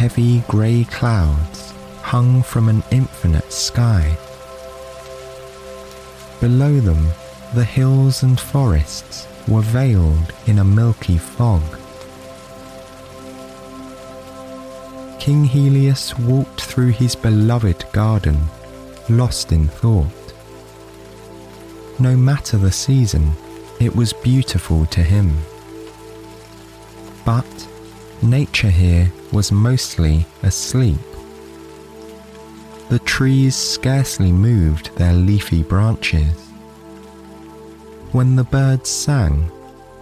Heavy grey clouds hung from an infinite sky. Below them, the hills and forests were veiled in a milky fog. King Helios walked through his beloved garden, lost in thought. No matter the season, it was beautiful to him. But nature here was mostly asleep. The trees scarcely moved their leafy branches. When the birds sang,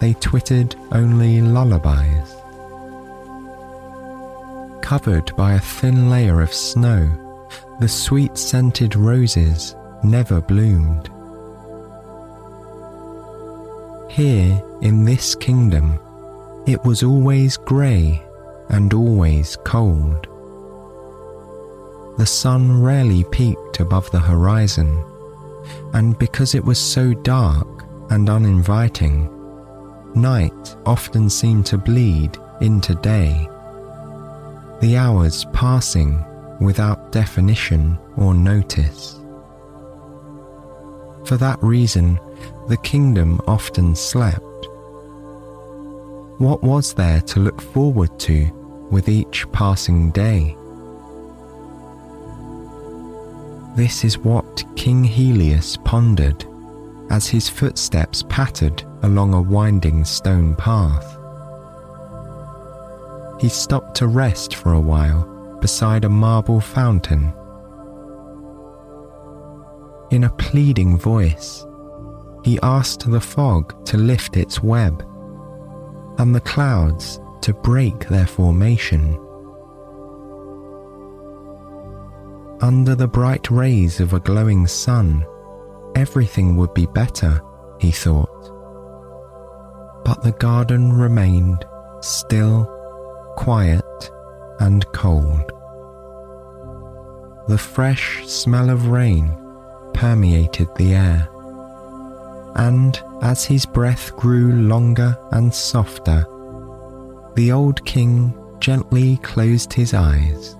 they twittered only lullabies. Covered by a thin layer of snow, the sweet scented roses never bloomed. Here in this kingdom, it was always grey and always cold. The sun rarely peaked above the horizon, and because it was so dark and uninviting, night often seemed to bleed into day, the hours passing without definition or notice. For that reason, the kingdom often slept. What was there to look forward to with each passing day? This is what King Helios pondered as his footsteps pattered along a winding stone path. He stopped to rest for a while beside a marble fountain. In a pleading voice, he asked the fog to lift its web and the clouds to break their formation. Under the bright rays of a glowing sun, everything would be better, he thought. But the garden remained still, quiet, and cold. The fresh smell of rain permeated the air, and as his breath grew longer and softer, the old king gently closed his eyes.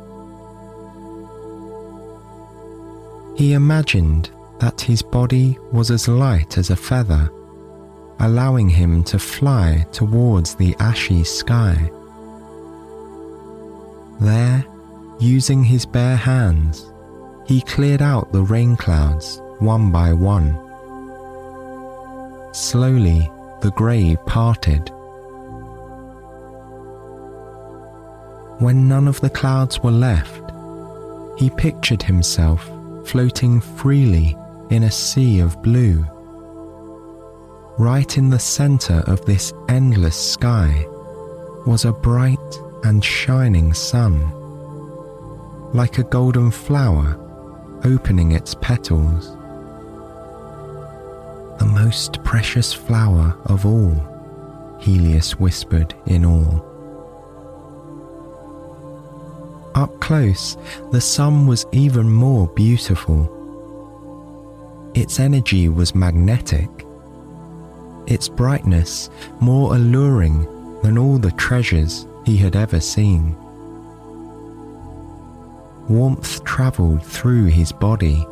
He imagined that his body was as light as a feather, allowing him to fly towards the ashy sky. There, using his bare hands, he cleared out the rain clouds one by one. Slowly, the grey parted. When none of the clouds were left, he pictured himself floating freely in a sea of blue. Right in the center of this endless sky was a bright and shining sun, like a golden flower opening its petals. The most precious flower of all, Helios whispered in awe. Up close, the sun was even more beautiful. Its energy was magnetic, its brightness more alluring than all the treasures he had ever seen. Warmth travelled through his body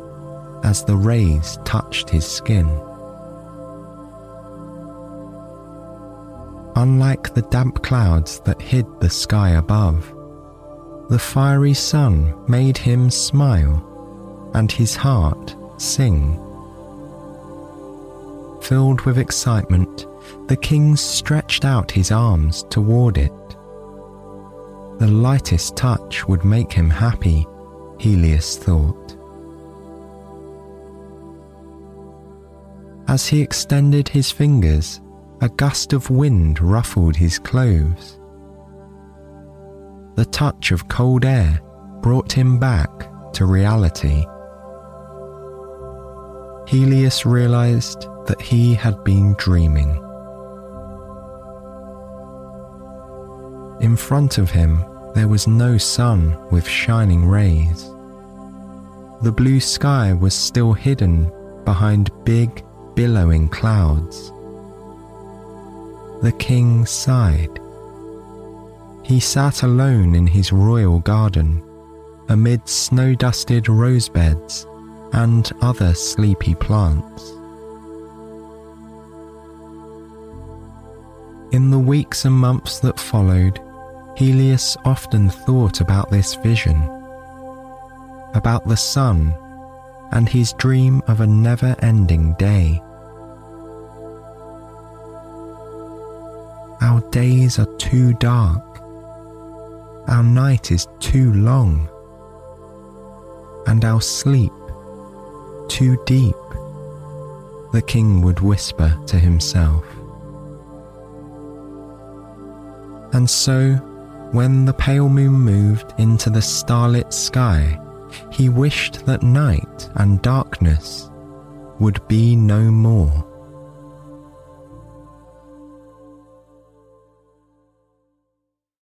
as the rays touched his skin. Unlike the damp clouds that hid the sky above, the fiery sun made him smile and his heart sing. Filled with excitement, the king stretched out his arms toward it. The lightest touch would make him happy, Helios thought. As he extended his fingers, a gust of wind ruffled his clothes. The touch of cold air brought him back to reality. Helios realized that he had been dreaming. In front of him, there was no sun with shining rays. The blue sky was still hidden behind big, billowing clouds. The king sighed. He sat alone in his royal garden, amid snow dusted rose beds and other sleepy plants. In the weeks and months that followed, Helios often thought about this vision, about the sun and his dream of a never ending day. Days are too dark. Our night is too long. And our sleep too deep, the king would whisper to himself. And so, when the pale moon moved into the starlit sky, he wished that night and darkness would be no more.